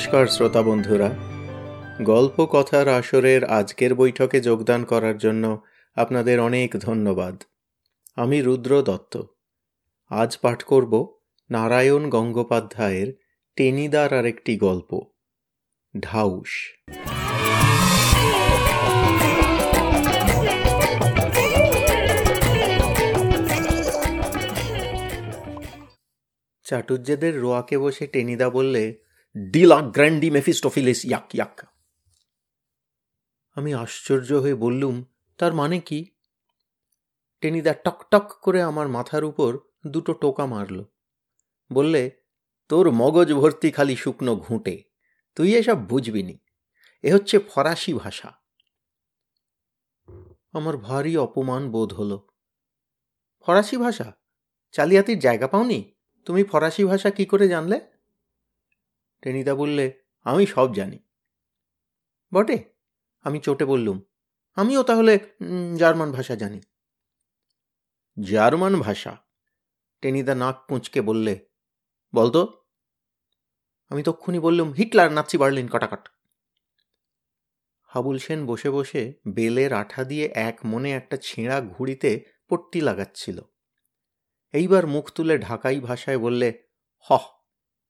নমস্কার শ্রোতা বন্ধুরা। গল্প কথার আসরের আজকের বৈঠকে যোগদান করার জন্য আপনাদের অনেক ধন্যবাদ। আমি রুদ্র দত্ত। আজ পাঠ করব নারায়ণ গঙ্গোপাধ্যায়ের টেনিদার আরেকটি গল্প, ঢাউস। চাটুর্যেদের রোয়াকে বসে টেনিদা বললে ডিলা গ্র্যান্ডি মেফিস্টোফিলিস ইয়াক ইয়াক আমি আশ্চর্য হয়ে বললুম, তার মানে কি? টেনিদা টক টক করে আমার মাথার উপর দুটো টোকা মারল। বললে, তোর মগজ ভর্তি খালি শুকনো ঘুঁটে, তুই এসব বুঝবি নি। এ হচ্ছে ফরাসি ভাষা। আমার ভারী অপমান বোধ হলো। ফরাসি ভাষা? চালিয়াতির জায়গা পাওনি? তুমি ফরাসি ভাষা কি করে জানলে? টেনিদা বললে, আমি সব জানি। বটে? আমি চটে বললুম, আমিও তাহলে জার্মান ভাষা জানি। জার্মান ভাষা? টেনিদা নাক কুঁচকে বললে, বলতো? আমি তক্ষুনি বললুম, হিটলার নাচি বার্লিন, কটাকট। হাবুল সেন বসে বসে বেলের আঠা দিয়ে এক মনে একটা ছেঁড়া ঘুড়িতে পট্টি লাগাচ্ছিল। এইবার মুখ তুলে ঢাকাই ভাষায় বললে, হহ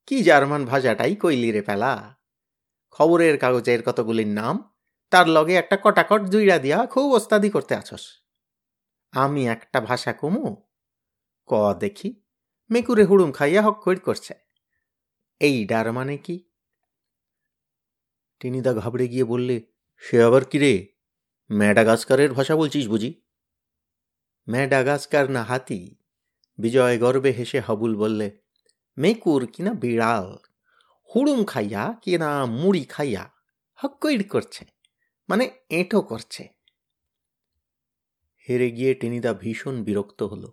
কি জার্মান ভাষাটাই কইলি রে পেলা? খবরের কাগজের কতগুলির নাম, তার লগে একটা কটাকট জুইরা দিয়া খুব ওস্তাদি করতে আছস। আমি একটা ভাষা কমু? ক দেখি, মেকুরে হুড়ুম খাইয়া হক করছে। এই ডার মানে কি? টিনিদা ঘাবড়ে গিয়ে বললে, সে আবার কি রে? ম্যাডাগাস্কারের ভাষা বলছিস বুঝি? ম্যাডাগাস্কার না হাতি? বিজয় গর্বে হেসে হাবুল বললে মেকুর কিনা বিড়াল হুড়ুম খাইয়া কিনা মুড়ি খাইয়া হক্কইড করছে মানে এঁটো করছে হেরে গিয়ে টেনিদা ভীষণ বিরক্ত হলো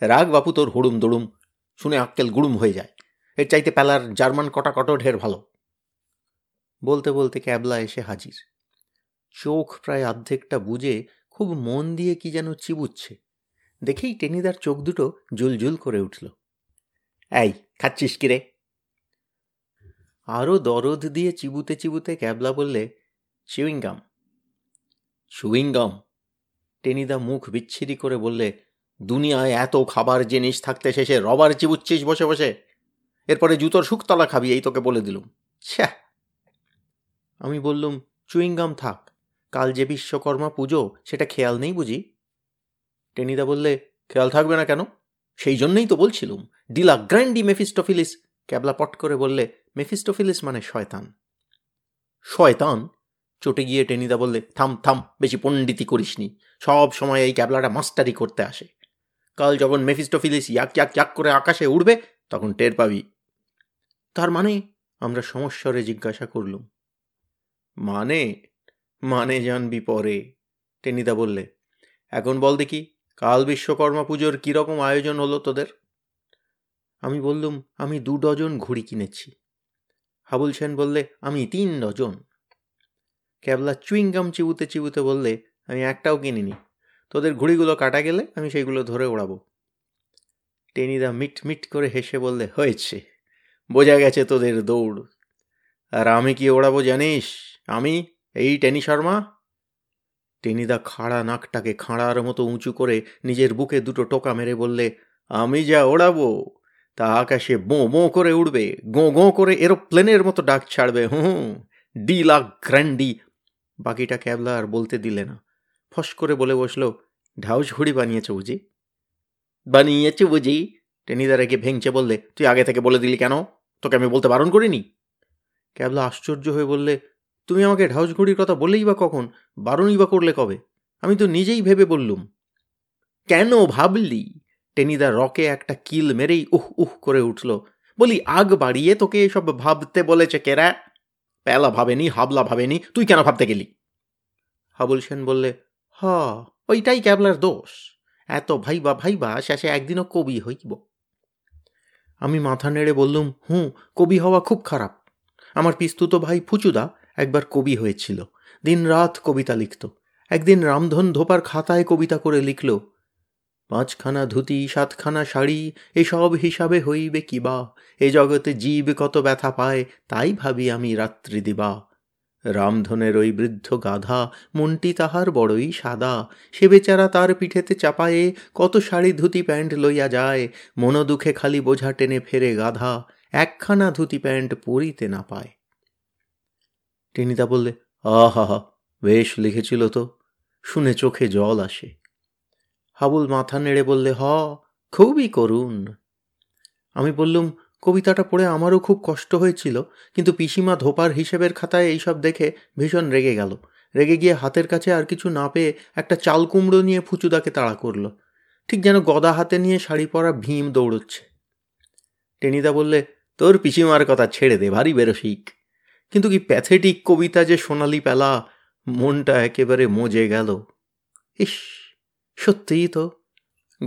রাগ বাপু তোর হুড়ুম দুড়ুম শুনে আক্কেল গুড়ুম হয়ে যায় এর চাইতে পেলার জার্মান কটা কটো ঢের ভালো বলতে বলতে ক্যাবলা এসে হাজির। চোখ প্রায় অর্ধেকটা বুঝে খুব মন দিয়ে কি যেন চিবুচ্ছে। দেখেই টেনিদার চোখ দুটো জুলজুল করে উঠল। এই, খাচ্ছিস কিরে আরও দরদ দিয়ে চিবুতে চিবুতে ক্যাবলা বললে চুইংগাম চুইংগাম টেনিদা মুখ বিচ্ছিরি করে বললে, দুনিয়ায় এত খাবার জিনিস থাকতে শেষে রবার চিবুচ্ছিস বসে বসে। এরপরে জুতোর শুকতলা খাবি, এই তোকে বলে দিলুম। ছ্যা! আমি বললুম চুইংগাম থাক, কাল যে বিশ্বকর্মা পুজো, সেটা খেয়াল নেই বুঝি? টেনিদা বললে, খেয়াল থাকবে না কেন? সেই জন্যই তো বলছিলুম ডিলা গ্র্যান্ডি মেফিস্টোফিলিস ক্যাবলা পট করে বললে মেফিস্টোফিলিস মানে শয়তান। শয়তান? চটে গিয়ে টেনিদা বললে, থাম থাম, বেশি পণ্ডিতি করিসনি, সব সময় এই ক্যাবলাটা মাস্টারি করতে আসে। কাল যখন মেফিস্টোফিলিস ইয়াক ইয়াক ইয়াক করে আকাশে উড়বে, তখন টের পাবি। তার মানে? আমরা সমস্যারে জিজ্ঞাসা করলুম। মানে মানে জানবি পরে। টেনিদা বললে, এখন বল দেখি কাল বিশ্বকর্মা পুজোর কীরকম আয়োজন হলো তোদের? আমি বললুম, আমি দু ডজন ঘুড়ি কিনেছি। হাবুল সেন বললে, আমি তিন ডজন। ক্যাবলা চুইংগাম চিবুতে চিবুতে বললে, আমি একটাও কিনিনি। তোদের ঘুড়িগুলো কাটা গেলে আমি সেইগুলো ধরে ওড়াবো। টেনিদা মিট মিট করে হেসে বললে, হয়েছে, বোঝা গেছে তোদের দৌড়। আর আমি কি ওড়াবো জানিস? আমি, এই টেনি শর্মা টেনিদা খাড়া নাকটাকে খাঁড়ার মতো উঁচু করে নিজের বুকে দুটো টোকা মেরে বললে, আমি যা ওড়াবো, তা আকাশে বোঁ বোঁ করে উড়বে, গো গো করে এরোপ্লেনের মতো ডাক ছাড়বে, হুঁ ডি লাখ গ্র্যান্ডি। বাকিটা ক্যাবলা আর বলতে দিলে না। ফস করে বলে বসল, ঢাউস ঘুড়ি বানিয়েছে বুঝি? বানিয়েছে বুঝি। টেনিদা রেখে ভেঙচে বললে, তুই আগে থেকে বলে দিলি কেন? তোকে আমি বলতে বারণ করিনি? ক্যাবলা আশ্চর্য হয়ে বললে তুমি আমাকে ঢাউস ঘড়ির কথা বললেই বা কখন? বারণই বা করলে কবে? আমি তো নিজেই ভেবে বললুম। কেন ভাবলি? টেনিদা রকে একটা কিল মেরেই উহ উহ করে উঠল। বলি, আগ বাড়িয়ে তোকে এসব ভাবতে বলেছে কেরা প্যালা ভাবেনি, হাবলা ভাবেনি, তুই কেন ভাবতে গেলি? হাবুল সেন বললে, হ, ওইটাই ক্যাবলার দোষ। এত ভাইবা ভাইবা, শেষে একদিনও কবি হইব। আমি মাথা নেড়ে বললুম, হুঁ, কবি হওয়া খুব খারাপ। আমার পিস্তুত ভাই ফুচুদা একবার কবি হয়েছিল। দিন রাত কবিতা লিখত। একদিন রামধন ধোপার খাতায় কবিতা করে লিখল, পাঁচখানা ধুতি, সাতখানা শাড়ি, এসব হিসাবে হইবে কি বা? এ জগতে জীব কত ব্যথা পায়, তাই ভাবি আমি রাত্রি দিবা। রামধনের ওই বৃদ্ধ গাধা, মনটি তাহার বড়ই সাদা। সে বেচারা তার পিঠেতে চাপায়ে, কত শাড়ি ধুতি প্যান্ট লইয়া যায়। মন দুঃখে খালি বোঝা টেনে ফেরে গাধা, একখানা ধুতি প্যান্ট পরিতে না পায়। টেনিদা বললে, আহা হা, বেশ লিখেছিল তো। শুনে চোখে জল আসে। হাবুল মাথা নেড়ে বললে, হ, খুবই করুণ। আমি বললুম, কবিতাটা পড়ে আমারও খুব কষ্ট হয়েছিল, কিন্তু পিসিমা ধোপার হিসেবের খাতায় এইসব দেখে ভীষণ রেগে গেল। রেগে গিয়ে হাতের কাছে আর কিছু না পেয়ে একটা চাল কুমড়ো নিয়ে ফুচুদাকে তাড়া করল। ঠিক যেন গদা হাতে নিয়ে শাড়ি পরা ভীম দৌড়চ্ছে। টেনিদা বললে, তোর পিসিমার কথা ছেড়ে দে, ভারী বেরসিক। কিন্তু কি প্যাথেটিক কবিতা যে সোনালি পেলা, মনটা একেবারে মজে গেল। ইস, সত্যিই তো,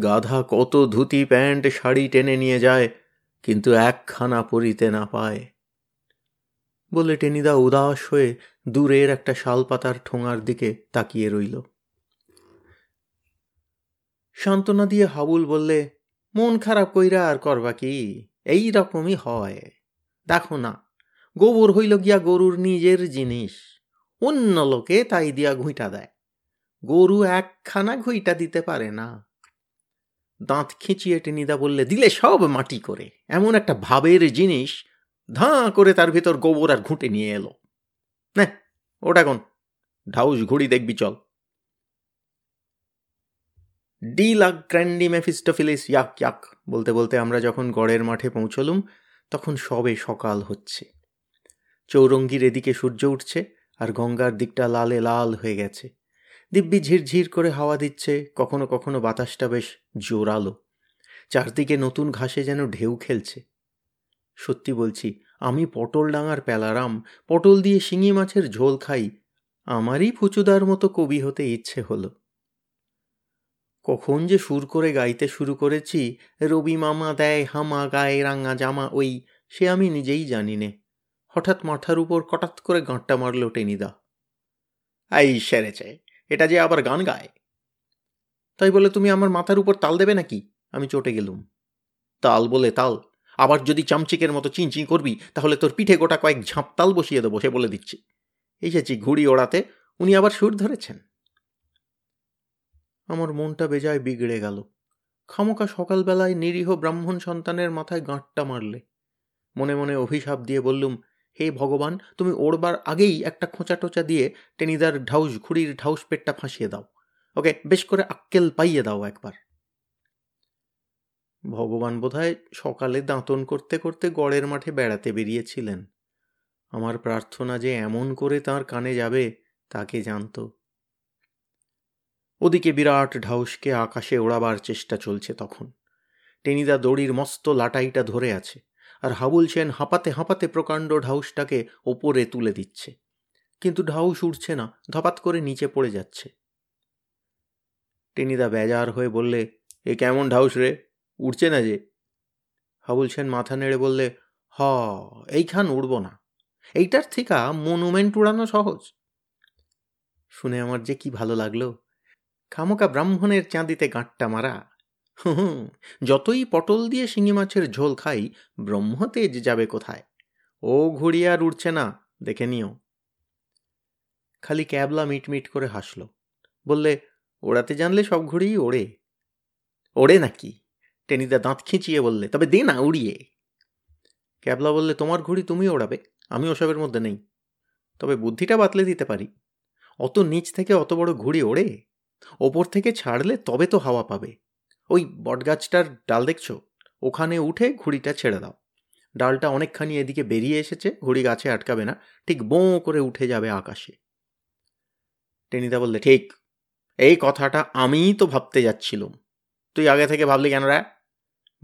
গাধা কত ধুতি প্যান্ট, শাড়ি টেনে নিয়ে যায়, কিন্তু একখানা পরিতে না পায়। বলে টেনিদা উদাস হয়ে দূরের একটা শালপাতার ঠোঙার দিকে তাকিয়ে রইল। সান্ত্বনা দিয়ে হাবুল বললে, মন খারাপ কইরা আর করবা কি? এই রকমই হয়। দেখো না গোবর হইল গিয়া গরুর নিজের জিনিস। অন্য লোকে তাই দিয়া ঘুইটা দেয়। গরু একখানা ঘুইটা দিতে পারে না। দাঁত খিঁচিয়ে টেনিদা বললে, দিলে সব মাটি করে। এমন একটা ভাবের জিনিস। ধাঁ করে তার ভেতর গোবর আর ঘুঁটে নিয়ে এলো। না, ওটা কোন? ঢাউস ঘুড়ি দেখবি, চল। ডি লাক গ্র্যান্ডি মেফিস্টোফিলিস, ইয়াক ইয়াক। বলতে বলতে আমরা যখন গড়ের মাঠে পৌঁছলুম, তখন সবে সকাল হচ্ছে। চৌরঙ্গির এদিকে সূর্য উঠছে আর গঙ্গার দিকটা লালে লাল হয়ে গেছে। দিব্যি ঝিরঝির করে হাওয়া দিচ্ছে, কখনো কখনো বাতাসটা বেশ জোরালো। চারদিকে নতুন ঘাসে যেন ঢেউ খেলছে। সত্যি বলছি, আমি পটল ডাঙার প্যালারাম পটল দিয়ে শিঙি মাছের ঝোল খাই, আমারই ফুচুদার মতো কবি হতে ইচ্ছে হলো। কখন যে সুর করে গাইতে শুরু করেছি, রবি মামা দেয় হামা গায়ে রাঙা জামা ওই, সে আমি নিজেই জানি নে। হঠাৎ মাথার উপর কটাত করে গাঁটটা মারল টেনিদা আই সেরেছে এটা যে আবার গান গায়। তাই বলে তুমি আমার মাথার উপর তাল দেবে নাকি? আমি চটে গেলুম। তাল বলে তাল, আবার যদি চামচিকের মতো চিনচি করবি, তাহলে তোর পিঠে গোটা কয়েক ঝাঁপ তাল বসিয়ে দেবো, সে বলে দিচ্ছি। এসেছি ঘুড়ি ওড়াতে, উনি আবার সুর ধরেছেন। আমার মনটা বেজায় বিগড়ে গেল। খামোকা সকালবেলায় নিরীহ ব্রাহ্মণ সন্তানের মাথায় গাঁটটা মারলে। মনে মনে অভিশাপ দিয়ে বললুম হে ভগবান, তুমি ওড়বার আগেই একটা খোঁচা টোচা দিয়ে টেনিদার ঢাউস, ঘুড়ির ঢাউস পেটটা ফাঁসিয়ে দাও। ওকে, বেশ করে আক্কেল পাইয়ে দাও একবার। ভগবান বোধহয় সকালে দাঁতন করতে করতে গড়ের মাঠে বেড়াতে বেরিয়েছিলেন। আমার প্রার্থনা যে এমন করে তার কানে যাবে তাকে জানত? ওদিকে বিরাট ঢাউসকে আকাশে ওড়াবার চেষ্টা চলছে তখন। টেনিদা দড়ির মস্ত লাটাইটা ধরে আছে। আর হাবুল সেন হাঁপাতে হাঁপাতে প্রকাণ্ড ঢাউসটাকে ওপরে তুলে দিচ্ছে। কিন্তু ঢাউস উঠছে না, ধপাত করে নিচে পড়ে যাচ্ছে। টেনিদা বেজার হয়ে বললে, এ কেমন ঢাউস রে? উঠছে না যে? হাবুল সেন মাথা নেড়ে বললে, হ, এইখান উড়ব না। এইটার থিকা মনুমেন্ট উড়ানো সহজ। শুনে আমার যে কি ভালো লাগল। খামোকা ব্রাহ্মণের চাঁদিতে গাঁটটা মারা। হুম যতই পটল দিয়ে শিঙি মাছের ঝোল খাই, ব্রহ্মতেজ যাবে কোথায়? ও ঘুড়ি আর উঠছে না, দেখে নিও। খালি ক্যাবলা মিটমিট করে হাসল। বললে, ওড়াতে জানলে সব ঘুড়িই ওড়ে। ওড়ে নাকি? টেনিদা দাঁত খিঁচিয়ে বললে, তবে দে না উড়িয়ে। ক্যাবলা বললে, তোমার ঘুড়ি তুমি ওড়াবে, আমি ওসবের মধ্যে নেই। তবে বুদ্ধিটা বাতলে দিতে পারি। অত নিচ থেকে অত বড় ঘুড়ি ওড়ে? ওপর থেকে ছাড়লে তবে তো হাওয়া পাবে। ওই বটগাছটার ডাল দেখছ? ওখানে উঠে ঘুড়িটা ছেড়ে দাও। ডালটা অনেকখানি এদিকে বেরিয়ে এসেছে, ঘুড়ি গাছে আটকাবে না, ঠিক বোঁ করে উঠে যাবে আকাশে। টেনিদা বললে, ঠিক, এই কথাটা আমিই তো ভাবতে যাচ্ছিলাম। তুই আগে থেকে ভাবলি কেন রা?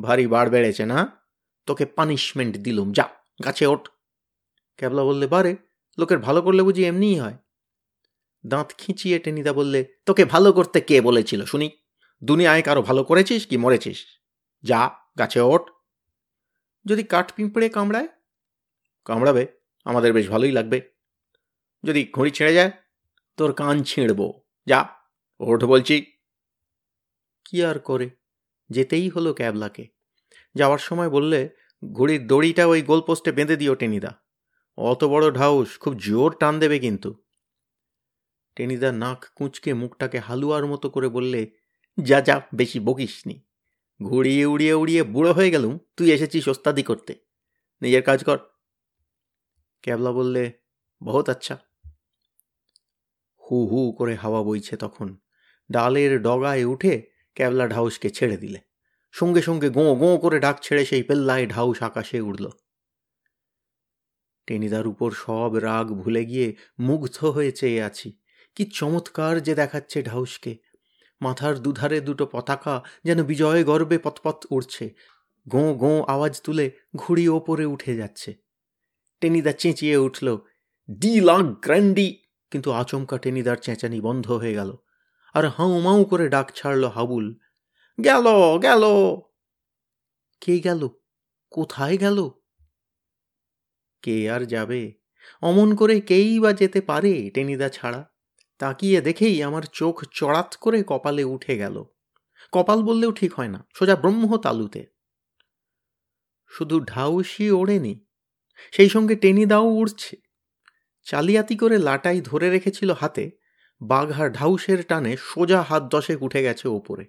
ভারী বাড় বেড়েছে না? তোকে পানিশমেন্ট দিলুম, যা, গাছে ওঠ। ক্যাবলা বললে, বারে, লোকের ভালো করলে বুঝি এমনিই হয়? দাঁত খিঁচিয়ে টেনিদা বললে, তোকে ভালো করতে কে বলেছিল, শুনি? দুনিয়ায় কারও ভালো করেছিস কি মরেছিস? যা, গাছে ওঠ যদি কাঠ পিঁপড়ে কামড়ায়? কামড়াবে, আমাদের বেশ ভালোই লাগবে। যদি ঘড়ি ছেড়ে যায়? তোর কান ছিঁড়ব। যা, ওঠ বলছি। কি আর করে? যেতেই হলো ক্যাবলাকে। যাওয়ার সময় বললে, ঘড়ির দড়িটা ওই গোলপোস্টে বেঁধে দিও, টেনিদা। অত বড় ঢাউস, খুব জোর টান দেবে কিন্তু। টেনিদা নাক কুঁচকে মুখটাকে হালুয়ার মতো করে বললে যা যা, বেশি বকিসনি ঘুরিয়ে উড়িয়ে উড়িয়ে বুড়ো হয়ে গেলুম, তুই এসেছিস ওস্তাদি করতে। নিজের কাজ কর। ক্যাবলা বললে, বহুত আচ্ছা। হু হু করে হাওয়া বইছে তখন। ডালের ডগায় উঠে ক্যাবলা ঢাউসকে ছেড়ে দিলে। সঙ্গে সঙ্গে গোঁ গোঁ করে ডাক ছেড়ে সেই পেল্লায় ঢাউস আকাশে উড়ল। টেনিদার উপর সব রাগ ভুলে গিয়ে মুগ্ধ হয়ে চেয়ে আছি। কি চমৎকার যে দেখাচ্ছে ঢাউসকে। মাথার দুধারে দুটো পতাকা যেন বিজয় গর্বে পথপথ উড়ছে। গোঁ গোঁ আওয়াজ তুলে ঘুড়ি ওপরে উঠে যাচ্ছে। টেনিদা চেঁচিয়ে উঠল, ডি লাগ গ্র্যান্ডি! কিন্তু আচমকা টেনিদার চেঁচানি বন্ধ হয়ে গেল। আর হাউ মাউ করে ডাক ছাড়ল হাবুল, গেল গেল! কে গেল? কোথায় গেল? কে আর যাবে? অমন করে কেই বা যেতে পারে টেনিদা ছাড়া? তাকিয়ে দেখেই আমার চোখ চড়াত করে কপালে উঠে গেল। কপাল বললেও ঠিক হয় না, সোজা ব্রহ্ম তালুতে শুধু ঢাউসি ওড়েনি, সেই সঙ্গে টেনিদাও উড়ছে। চালিয়াতি করে লাটাই ধরে রেখেছিল হাতে, বাঘা ঢাউসের টানে সোজা হাত দশেক উঠে গেছে ওপরে।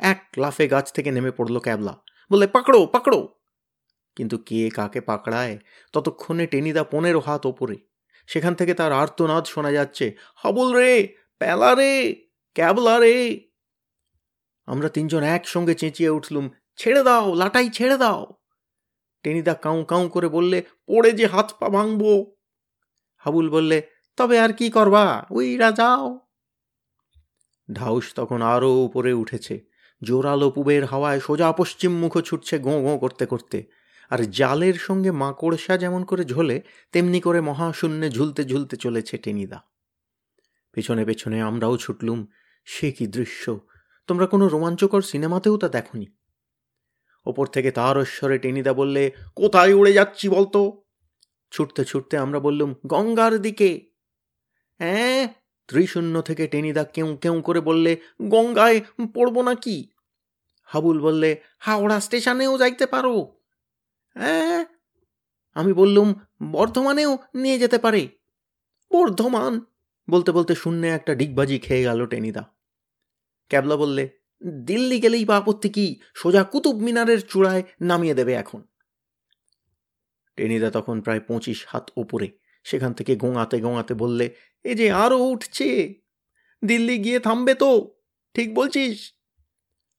এক লাফে গাছ থেকে নেমে পড়ল ক্যাবলা বলে পাকড়ো পাকড়ো! কিন্তু কে কাকে পাকড়ায়, ততক্ষণে টেনিদা পনেরো হাত ওপরে। সেখান থেকে তার আর্তনাদ শোনা যাচ্ছে, হবল রে প্যালা রে, ক্যাবলা রে। আমরা তিনজন একসঙ্গে চেঁচিয়ে উঠলুম, ছেড়ে দাও, লাটাই ছেড়ে দাও। টেনিদা কাউ কাউ করে বললে, পড়ে যে হাত পা ভাঙবো। হাবুল বললে, তবে আর কি করবা উইরা যাও। ঢাউস তখন আরও উপরে উঠেছে, জোরালো পুবের হাওয়ায় সোজা পশ্চিম মুখ ছুটছে গোঁ গোঁ করতে করতে। জালের সঙ্গে মাকড়সা যেমন করে ঝোলে, তেমনি করে মহাশূন্যে ঝুলতে ঝুলতে চলেছে টেনিদা। পেছনে পেছনে আমরাও ছুটলুম, সে কি দৃশ্য? তোমরা কোনো রোমাঞ্চকর সিনেমাতেও তা দেখনি। ওপর থেকে তার ঐশ্বরে টেনিদা বললে, কোথায় উড়ে যাচ্ছি বলতো? ছুটতে ছুটতে আমরা বললুম, গঙ্গার দিকে। হ্যাঁ ত্রিশূন্য থেকে টেনিদা কেউ কেউ করে বললে, গঙ্গায় পড়ব না কি হাবুল বললে, হাওড়া স্টেশনেও যাইতে পারো। হ্যাঁ আমি বললুম, বর্ধমানেও নিয়ে যেতে পারে। বর্ধমান, বলতে বলতে শূন্যে একটা ডিগবাজি খেয়ে গেল টেনিদা। ক্যাবলা বললে, দিল্লি গেলেই বা আপত্তি কি? সোজা কুতুব মিনারের চূড়ায় নামিয়ে দেবে এখন। টেনিদা তখন প্রায় পঁচিশ হাত ওপরে, সেখান থেকে গোঙাতে গোঙাতে বললে, এ যে আরও উঠছে! দিল্লি গিয়ে থামবে তো, ঠিক বলছিস?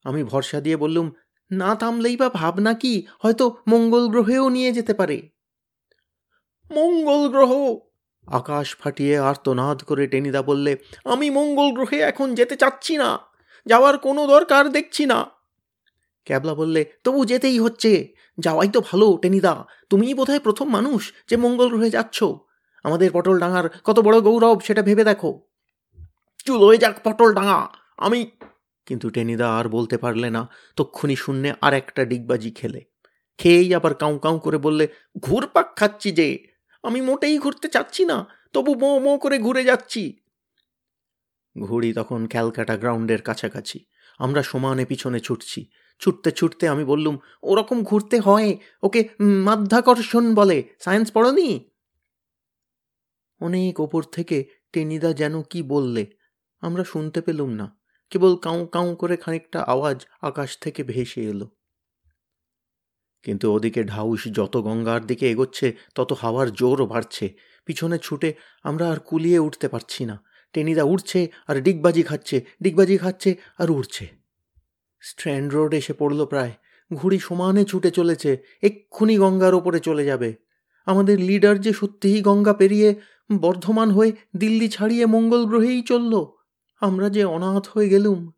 আমি ভরসা দিয়ে বললুম না থামলেই বা ভাবনা কি? হয়তো মঙ্গল গ্রহেও নিয়ে যেতে পারে। মঙ্গল গ্রহ! আকাশ ফাটিয়ে আর্তনাদ করে টেনিদা বললে, আমি মঙ্গল গ্রহে এখন যেতে চাচ্ছি না। যাওয়ার কোনো দরকার দেখছি না। ক্যাবলা বললে, তবু যেতেই হচ্ছে। যাওয়াই তো ভালো, টেনিদা। তুমিই বোধহয় প্রথম মানুষ যে মঙ্গল গ্রহে যাচ্ছ। আমাদের পটল ডাঙার কত বড় গৌরব সেটা ভেবে দেখো। চুল হয়ে যাক পটল ডাঙা আমি কিন্তু টেনিদা আর বলতে পারলে না, তক্ষুনি শূন্যে আর একটা ডিগবাজি খেলে। খেয়েই আবার কাউ কাউ করে বললে, ঘুরপাক খাচ্ছি যে, আমি মোটেই ঘুরতে চাচ্ছি না, তবু মো মো করে ঘুরে যাচ্ছি। ঘুড়ি তখন ক্যালকাটা গ্রাউন্ডের কাছাকাছি। আমরা সমানে পিছনে ছুটছি। ছুটতে ছুটতে আমি বললুম, ওরকম ঘুরতে হয়, ওকে মাধ্যাকর্ষণ বলে, সায়েন্স পড়নি? অনেক ওপর থেকে টেনিদা যেন কি বললে, আমরা শুনতে পেলুম না। কেবল কাউ কাউ করে খানিকটা আওয়াজ আকাশ থেকে ভেসে এলো। কিন্তু ওদিকে ঢাউস যত গঙ্গার দিকে এগোচ্ছে, তত হাওয়ার জোরও বাড়ছে। পিছনে ছুটে আমরা আর কুলিয়ে উঠতে পারছি না। টেনিদা উঠছে আর ডিগবাজি খাচ্ছে ডিগবাজি খাচ্ছে আর উঠছে স্ট্র্যান্ড রোড এসে পড়ল প্রায়। ঘুড়ি সমানে ছুটে চলেছে, এক্ষুনি গঙ্গার ওপরে চলে যাবে। আমাদের লিডার যে সত্যিই গঙ্গা পেরিয়ে বর্ধমান হয়ে দিল্লি ছাড়িয়ে মঙ্গল গ্রহেই চলল। আমরা যে অনাথ হয়ে গেলুম।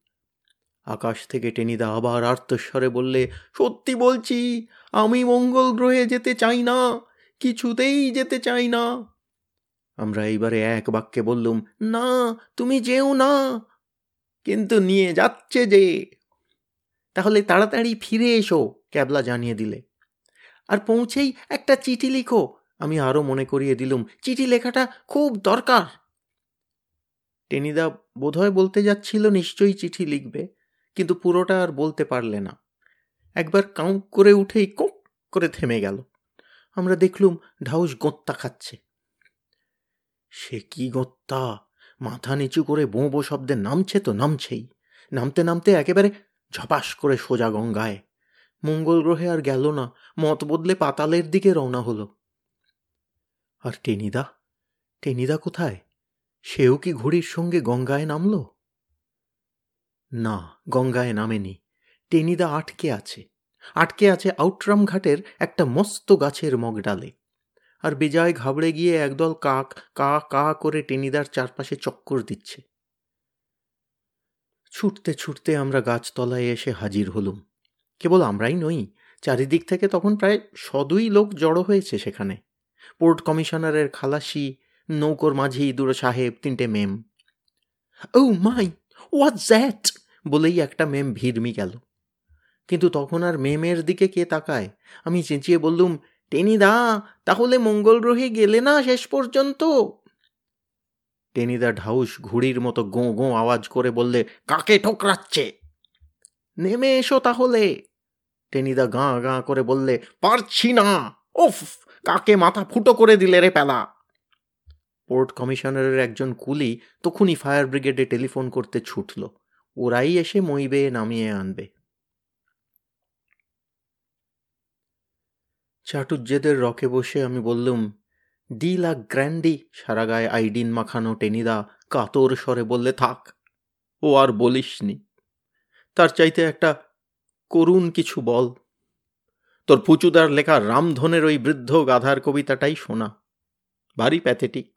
আকাশ থেকে টেনিদা আবার আর্তস্বরে বললে, সত্যি বলছি, আমি মঙ্গল গ্রহে যেতে চাই না, কিছুতেই যেতে চাই না। আমরা এইবারে এক বাক্যে বললুম, না, তুমি যেও না, কিন্তু নিয়ে যাচ্ছে যে। তাহলে তাড়াতাড়ি ফিরে এসো, ক্যাবলা জানিয়ে দিলে। আর পৌঁছেই একটা চিঠি লিখো। আমি আরও মনে করিয়ে দিলুম, চিঠি লেখাটা খুব দরকার। টেনিদা বোধহয় বলতে যাচ্ছিল, নিশ্চয়ই চিঠি লিখবে, কিন্তু পুরোটা আর বলতে পারলে না। একবার কাউ করে উঠেই কোক করে থেমে গেল। আমরা দেখলুম ঢাউস গোত্তা খাচ্ছে। সে কি গোত্তা? মাথা নিচু করে বোঁ বো শব্দে নামছে তো নামছেই। নামতে নামতে একেবারে ঝপাস করে সোজা গঙ্গায়। মঙ্গল গ্রহে আর গেল না, মত বদলে পাতালের দিকে রওনা হলো। আর টেনিদা? টেনিদা কোথায়? সেও কি ঘড়ির সঙ্গে গঙ্গায় নামল? না, গঙ্গায় নামেনি। টেনিদা আটকে আছে। আটকে আছে আউটরাম ঘাটের একটা মস্ত গাছের মগডালে আর বেজায় ঘাবড়ে গিয়ে একদল কাক, কা কা করে টেনিদার চারপাশে চক্কর দিচ্ছে। ছুটতে ছুটতে আমরা গাছতলায় এসে হাজির হলুম। কেবল আমরাই নই, চারিদিক থেকে তখন প্রায় সদুই লোক জড়ো হয়েছে সেখানে। পোর্ট কমিশনারের খালাসি নৌকোর মাঝি দুটো সাহেব তিনটে মেম। ও মাই ওয়াট দ্যাট বলেই একটা মেম ভিড়মি গেল। কিন্তু তখন আর মেমের দিকে কে তাকায়? আমি চেঁচিয়ে বললুম টেনিদা তাহলে মঙ্গল গ্রহে গেলে না শেষ পর্যন্ত? টেনিদা ঢাউস ঘুড়ির মতো গো গোঁ আওয়াজ করে বললে, কাকে ঠোকরাচ্ছে? নেমে এসো তাহলে। টেনিদা গাঁ গাঁ করে বললে, পারছি না। ওফ কাকে মাথা ফুটো করে দিলে রে পেলা? পোর্ট কমিশনারের একজন কুলি তখনই ফায়ার ব্রিগেডে টেলিফোন করতে ছুটল। ওরাই এসে মই বেয়ে নামিয়ে আনবে। চাটুজ্জেদের রকে বসে আমি বললুম, ডি লা গ্র্যান্ডি সারা গায়ে আইডিন মাখানো টেনিদা, কাতর স্বরে বললে, থাক, ও আর বলিসনি। তার চাইতে একটা করুণ কিছু বল। তোর পুচুদার লেখা রামধনের ওই বৃদ্ধ গাধার কবিতাটাই শোনা। ভারী প্যাথেটিক।